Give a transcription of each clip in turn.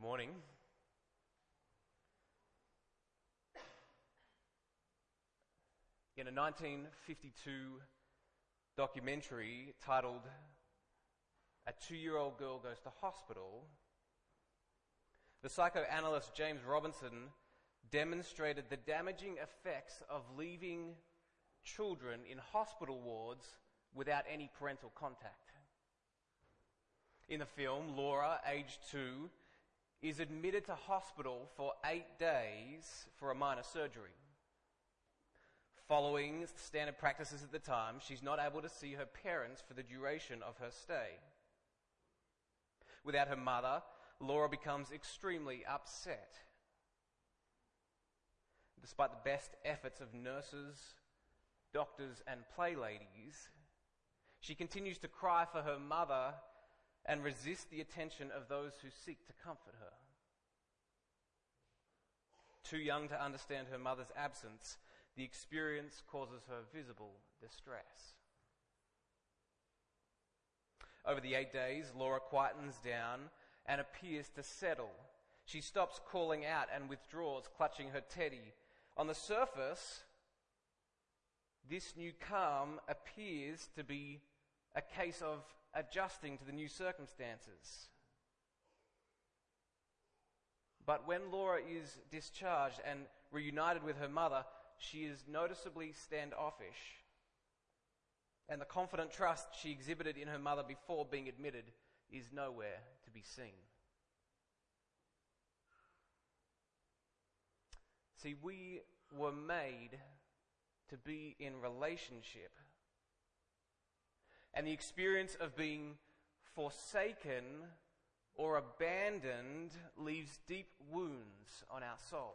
Good morning. In a 1952 documentary titled A Two Year Old Girl Goes to Hospital, the psychoanalyst James Robinson demonstrated the damaging effects of leaving children in hospital wards without any parental contact. In the film, Laura, aged two, is admitted to hospital for eight days for a minor surgery. Following standard practices at the time, she's not able to see her parents for the duration of her stay. Without her mother, Laura becomes extremely upset. Despite the best efforts of nurses, doctors, and play ladies, she continues to cry for her mother and resist the attention of those who seek to comfort her. Too young to understand her mother's absence, the experience causes her visible distress. Over the eight days, Laura quietens down and appears to settle. She stops calling out and withdraws, clutching her teddy. On the surface, this new calm appears to be a case of adjusting to the new circumstances. But when Laura is discharged and reunited with her mother, she is noticeably standoffish. And the confident trust she exhibited in her mother before being admitted is nowhere to be seen. See, we were made to be in relationship. And the experience of being forsaken or abandoned leaves deep wounds on our souls.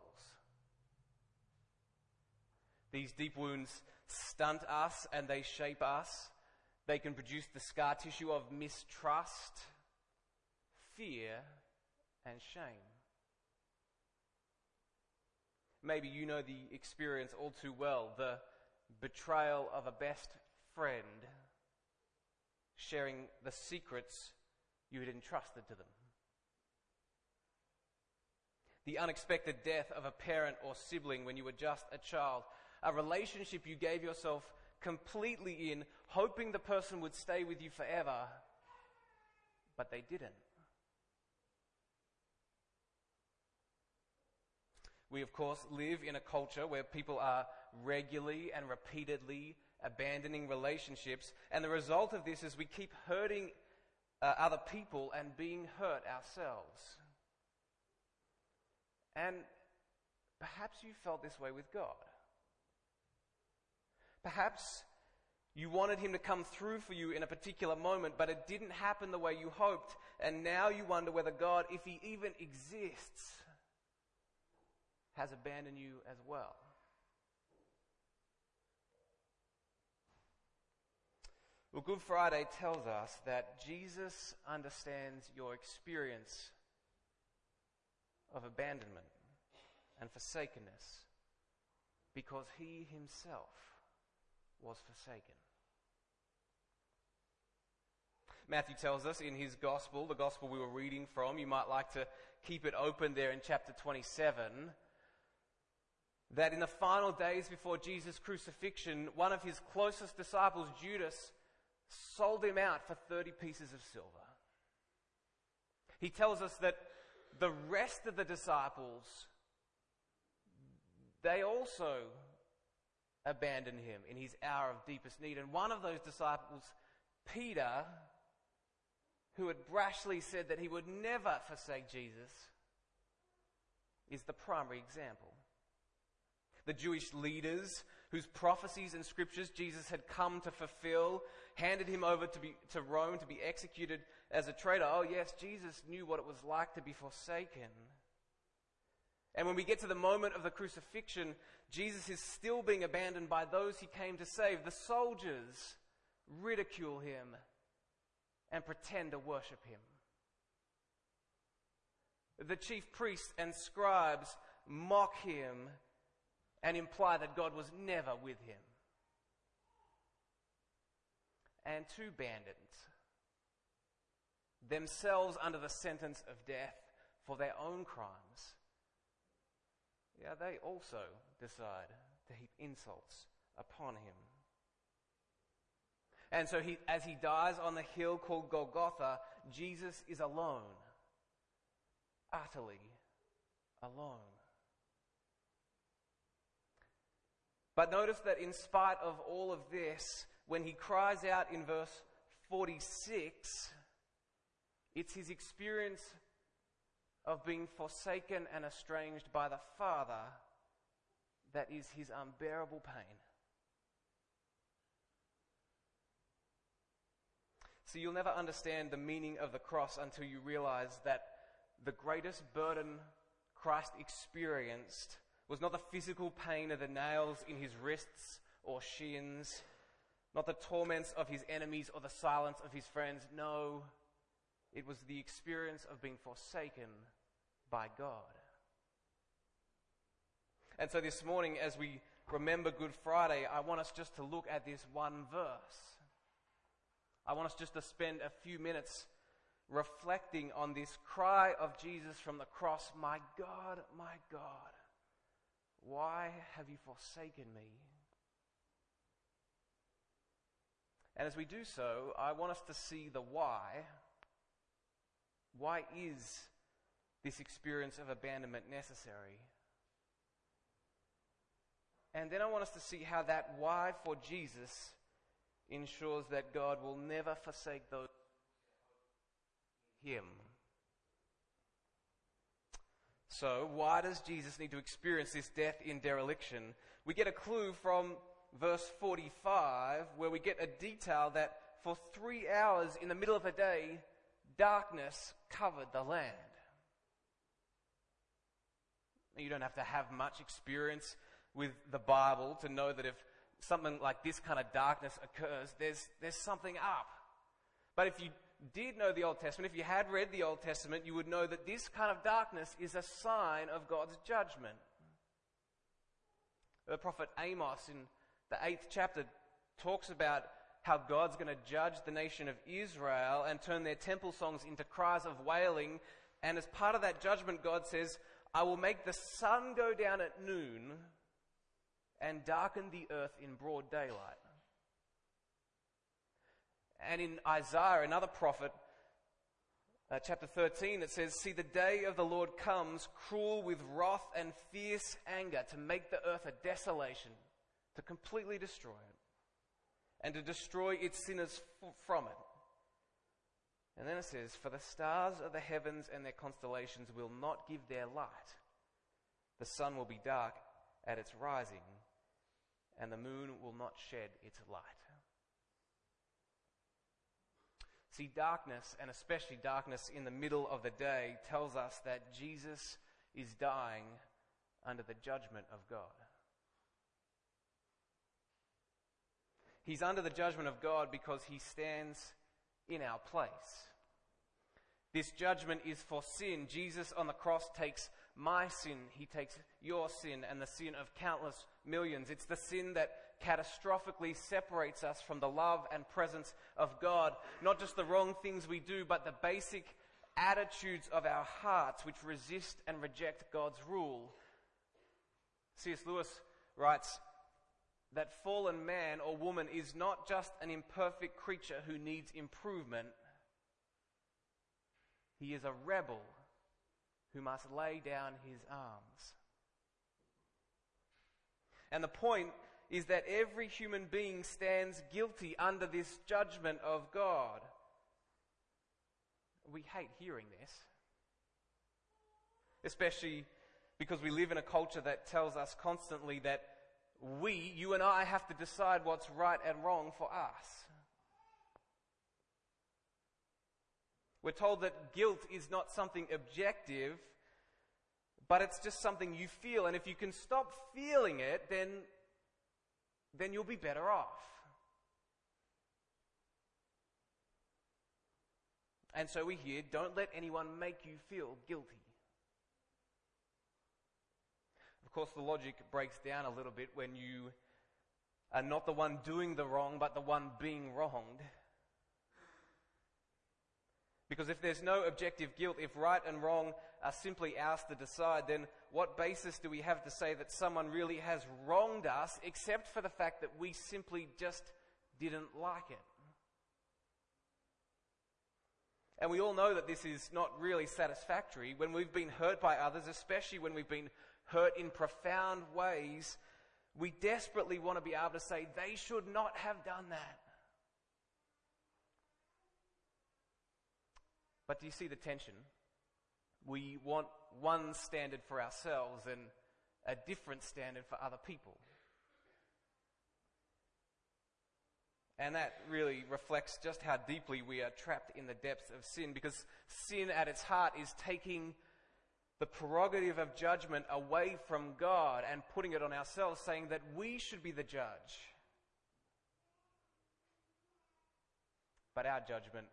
These deep wounds stunt us and they shape us. They can produce the scar tissue of mistrust, fear, and shame. Maybe you know the experience all too well the betrayal of a best friend, sharing the secrets you had entrusted to them. The unexpected death of a parent or sibling when you were just a child. A relationship you gave yourself completely in, hoping the person would stay with you forever, but they didn't. We, of course, live in a culture where people are regularly and repeatedly abandoning relationships, and the result of this is we keep hurting uh, other people and being hurt ourselves. And perhaps you felt this way with God. Perhaps you wanted Him to come through for you in a particular moment, but it didn't happen the way you hoped, and now you wonder whether God, if He even exists, has abandoned you as well. Well, Good Friday tells us that Jesus understands your experience of abandonment and forsakenness because he himself was forsaken. Matthew tells us in his gospel, the gospel we were reading from, you might like to keep it open there in chapter 27, that in the final days before Jesus' crucifixion, one of his closest disciples, Judas, sold him out for 30 pieces of silver. He tells us that the rest of the disciples, they also abandoned him in his hour of deepest need. And one of those disciples, Peter, who had brashly said that he would never forsake Jesus, is the primary example the Jewish leaders whose prophecies and scriptures Jesus had come to fulfill, handed him over to, be, to Rome to be executed as a traitor. Oh, yes, Jesus knew what it was like to be forsaken. And when we get to the moment of the crucifixion, Jesus is still being abandoned by those he came to save. The soldiers ridicule him and pretend to worship him. The chief priests and scribes mock him and imply that God was never with him. And two bandits, themselves under the sentence of death, for their own crimes, yeah, they also decide to heap insults upon him. And so he, as he dies on the hill called Golgotha, Jesus is alone. Utterly alone. But notice that in spite of all of this, when he cries out in verse 46, it's his experience of being forsaken and estranged by the Father that is his unbearable pain. So you'll never understand the meaning of the cross until you realize that the greatest burden Christ experienced was not the physical pain of the nails in his wrists or shins, not the torments of his enemies or the silence of his friends. No, it was the experience of being forsaken by God. And so this morning, as we remember Good Friday, I want us just to look at this one verse. I want us just to spend a few minutes reflecting on this cry of Jesus from the cross My God, my God, why have you forsaken me? And as we do so, I want us to see the why. Why is this experience of abandonment necessary? And then I want us to see how that why for Jesus ensures that God will never forsake those him. So, why does Jesus need to experience this death in dereliction? We get a clue from verse 45, where we get a detail that for three hours in the middle of the day, darkness covered the land. You don't have to have much experience with the Bible to know that if something like this kind of darkness occurs, there's, there's something up. But if you did know the Old Testament, if you had read the Old Testament, you would know that this kind of darkness is a sign of God's judgment. The prophet Amos in the eighth chapter talks about how God's going to judge the nation of Israel and turn their temple songs into cries of wailing. And as part of that judgment, God says, I will make the sun go down at noon and darken the earth in broad daylight. And in Isaiah, another prophet, uh, chapter 13, it says, See, the day of the Lord comes, cruel with wrath and fierce anger, to make the earth a desolation, to completely destroy it, and to destroy its sinners f- from it. And then it says, For the stars of the heavens and their constellations will not give their light. The sun will be dark at its rising, and the moon will not shed its light. See, darkness, and especially darkness in the middle of the day, tells us that Jesus is dying under the judgment of God. He's under the judgment of God because he stands in our place. This judgment is for sin. Jesus on the cross takes my sin, he takes your sin and the sin of countless millions. It's the sin that catastrophically separates us from the love and presence of God. Not just the wrong things we do, but the basic attitudes of our hearts which resist and reject God's rule. C.S. Lewis writes that fallen man or woman is not just an imperfect creature who needs improvement, he is a rebel who must lay down his arms. And the point is that every human being stands guilty under this judgment of God. We hate hearing this, especially because we live in a culture that tells us constantly that we, you and I, have to decide what's right and wrong for us. We're told that guilt is not something objective, but it's just something you feel. And if you can stop feeling it, then, then you'll be better off. And so we hear, don't let anyone make you feel guilty. Of course, the logic breaks down a little bit when you are not the one doing the wrong, but the one being wronged. Because if there's no objective guilt, if right and wrong are simply asked to decide, then what basis do we have to say that someone really has wronged us except for the fact that we simply just didn't like it? And we all know that this is not really satisfactory when we've been hurt by others, especially when we've been hurt in profound ways. We desperately want to be able to say, they should not have done that. But do you see the tension? We want one standard for ourselves and a different standard for other people. And that really reflects just how deeply we are trapped in the depths of sin because sin at its heart is taking the prerogative of judgment away from God and putting it on ourselves, saying that we should be the judge. But our judgment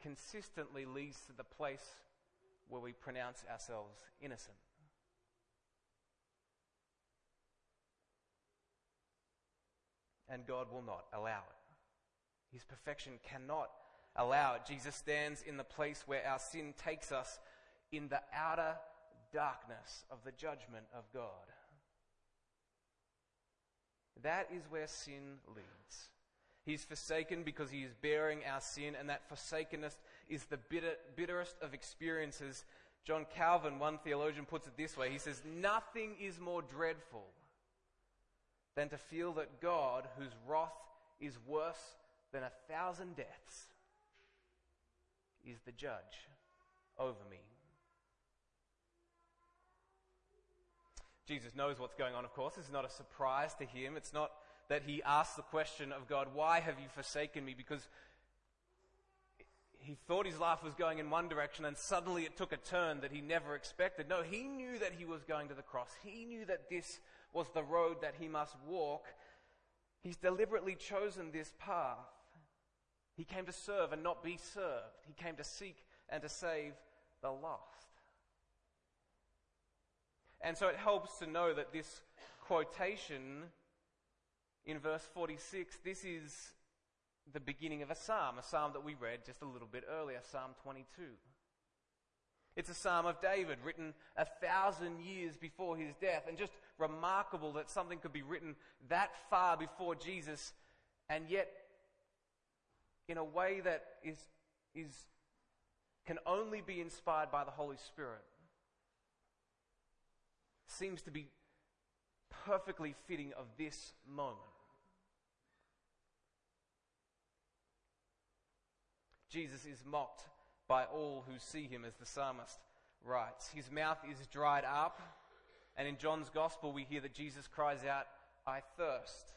consistently leads to the place where we pronounce ourselves innocent. And God will not allow it. His perfection cannot allow it. Jesus stands in the place where our sin takes us in the outer darkness of the judgment of God. That is where sin leads. He's forsaken because he is bearing our sin, and that forsakenness is the bitter, bitterest of experiences. John Calvin, one theologian, puts it this way He says, Nothing is more dreadful than to feel that God, whose wrath is worse than a thousand deaths, is the judge over me. Jesus knows what's going on, of course. It's not a surprise to him. It's not that he asked the question of God, Why have you forsaken me? Because he thought his life was going in one direction and suddenly it took a turn that he never expected. No, he knew that he was going to the cross. He knew that this was the road that he must walk. He's deliberately chosen this path. He came to serve and not be served. He came to seek and to save the lost. And so it helps to know that this quotation in verse 46, this is the beginning of a psalm, a psalm that we read just a little bit earlier, Psalm 22. It's a psalm of David written a thousand years before his death, and just remarkable that something could be written that far before Jesus, and yet in a way that is, is can only be inspired by the Holy Spirit. Seems to be perfectly fitting of this moment. Jesus is mocked by all who see him, as the psalmist writes. His mouth is dried up, and in John's gospel, we hear that Jesus cries out, I thirst.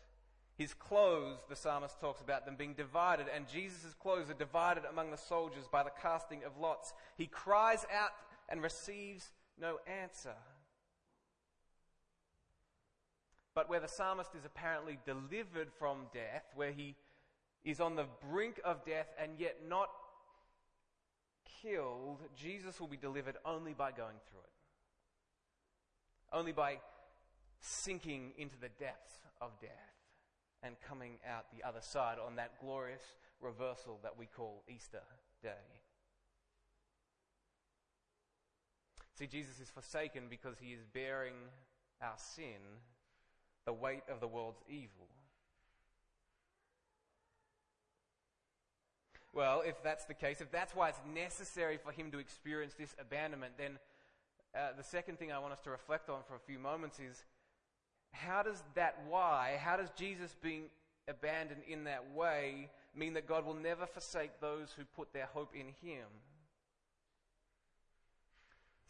His clothes, the psalmist talks about them being divided, and Jesus' clothes are divided among the soldiers by the casting of lots. He cries out and receives no answer. But where the psalmist is apparently delivered from death, where he is on the brink of death and yet not killed, Jesus will be delivered only by going through it. Only by sinking into the depths of death and coming out the other side on that glorious reversal that we call Easter Day. See, Jesus is forsaken because he is bearing our sin, the weight of the world's evil. Well, if that's the case, if that's why it's necessary for him to experience this abandonment, then uh, the second thing I want us to reflect on for a few moments is how does that why, how does Jesus being abandoned in that way mean that God will never forsake those who put their hope in him?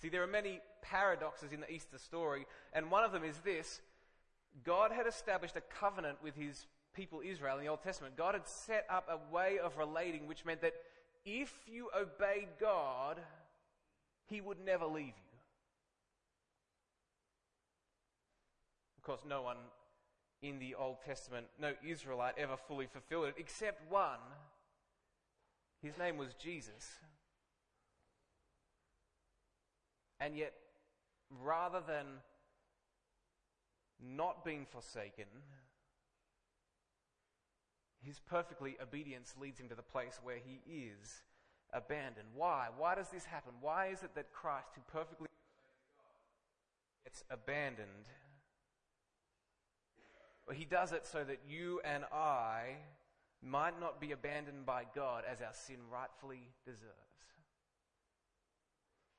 See, there are many paradoxes in the Easter story, and one of them is this God had established a covenant with his people Israel in the Old Testament. God had set up a way of relating which meant that if you obeyed God, He would never leave you. Of course, no one in the Old Testament, no Israelite ever fully fulfilled it, except one. His name was Jesus. And yet, rather than not being forsaken, his perfectly obedience leads him to the place where he is abandoned. Why? Why does this happen? Why is it that Christ, who perfectly gets abandoned? Well, he does it so that you and I might not be abandoned by God as our sin rightfully deserves.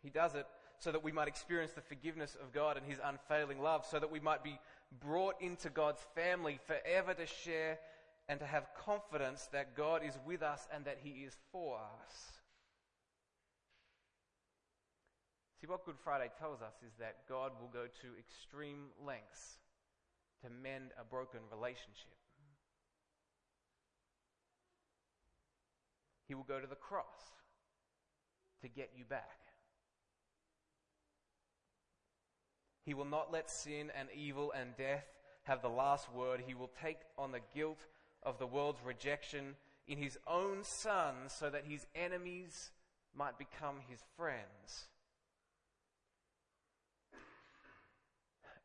He does it so that we might experience the forgiveness of God and His unfailing love, so that we might be brought into God's family forever to share and to have confidence that God is with us and that He is for us. See, what Good Friday tells us is that God will go to extreme lengths to mend a broken relationship. He will go to the cross to get you back. He will not let sin and evil and death have the last word. He will take on the guilt of the world's rejection in his own son so that his enemies might become his friends.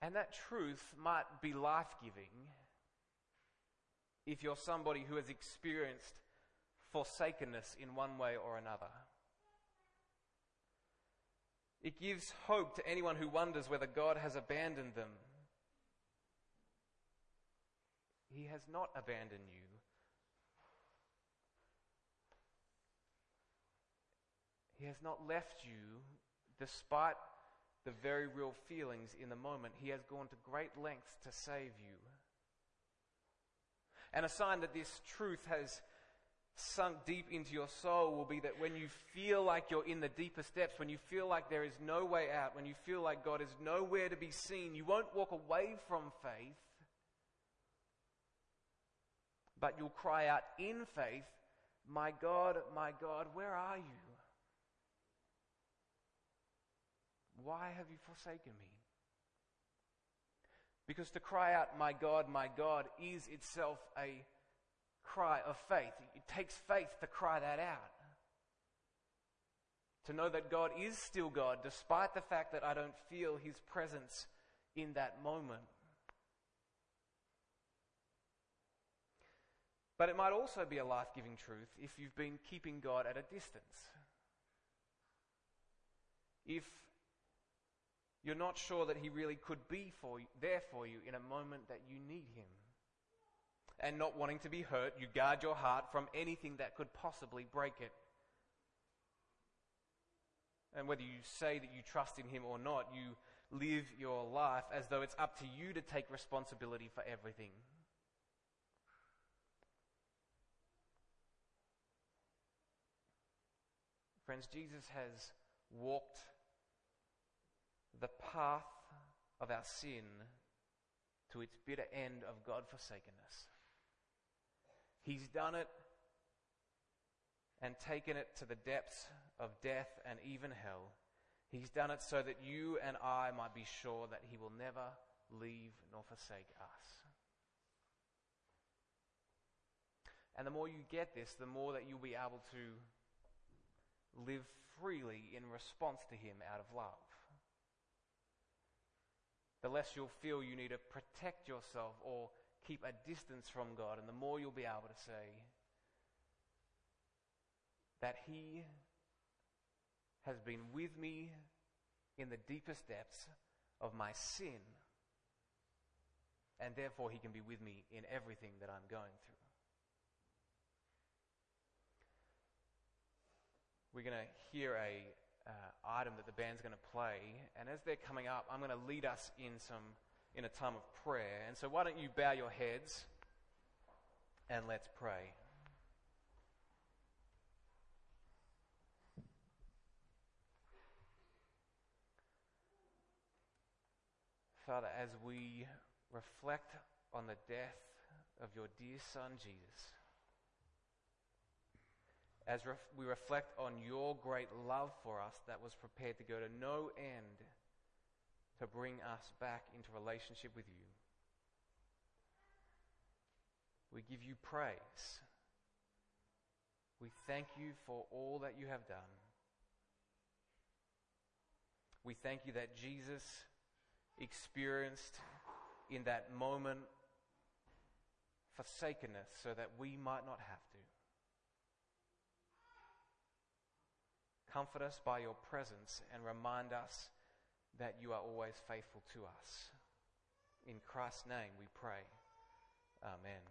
And that truth might be life giving if you're somebody who has experienced forsakenness in one way or another. It gives hope to anyone who wonders whether God has abandoned them. He has not abandoned you. He has not left you despite the very real feelings in the moment. He has gone to great lengths to save you. And a sign that this truth has sunk deep into your soul will be that when you feel like you're in the deepest depths, when you feel like there is no way out, when you feel like God is nowhere to be seen, you won't walk away from faith, but you'll cry out in faith, My God, my God, where are you? Why have you forsaken me? Because to cry out, My God, my God, is itself a cry of faith. It takes faith to cry that out. To know that God is still God, despite the fact that I don't feel His presence in that moment. But it might also be a life giving truth if you've been keeping God at a distance. If you're not sure that He really could be for you, there for you in a moment that you need Him and not wanting to be hurt, you guard your heart from anything that could possibly break it. And whether you say that you trust in Him or not, you live your life as though it's up to you to take responsibility for everything. Friends, Jesus has walked the path of our sin to its bitter end of God forsakenness. He's done it and taken it to the depths of death and even hell. He's done it so that you and I might be sure that He will never leave nor forsake us. And the more you get this, the more that you'll be able to live freely in response to Him out of love. The less you'll feel you need to protect yourself or keep a distance from God, and the more you'll be able to say that He has been with me in the deepest depths of my sin, and therefore He can be with me in everything that I'm going through. We're going to hear a uh, item that the band's going to play, and as they're coming up, I'm going to lead us in some in a time of prayer. And so, why don't you bow your heads and let's pray. Father, as we reflect on the death of your dear Son, Jesus, as ref- we reflect on your great love for us that was prepared to go to no end to bring us back into relationship with you. We give you praise. We thank you for all that you have done. We thank you that Jesus experienced in that moment forsakenness so that we might not have to. Comfort us by your presence and remind us that you are always faithful to us. In Christ's name we pray. Amen.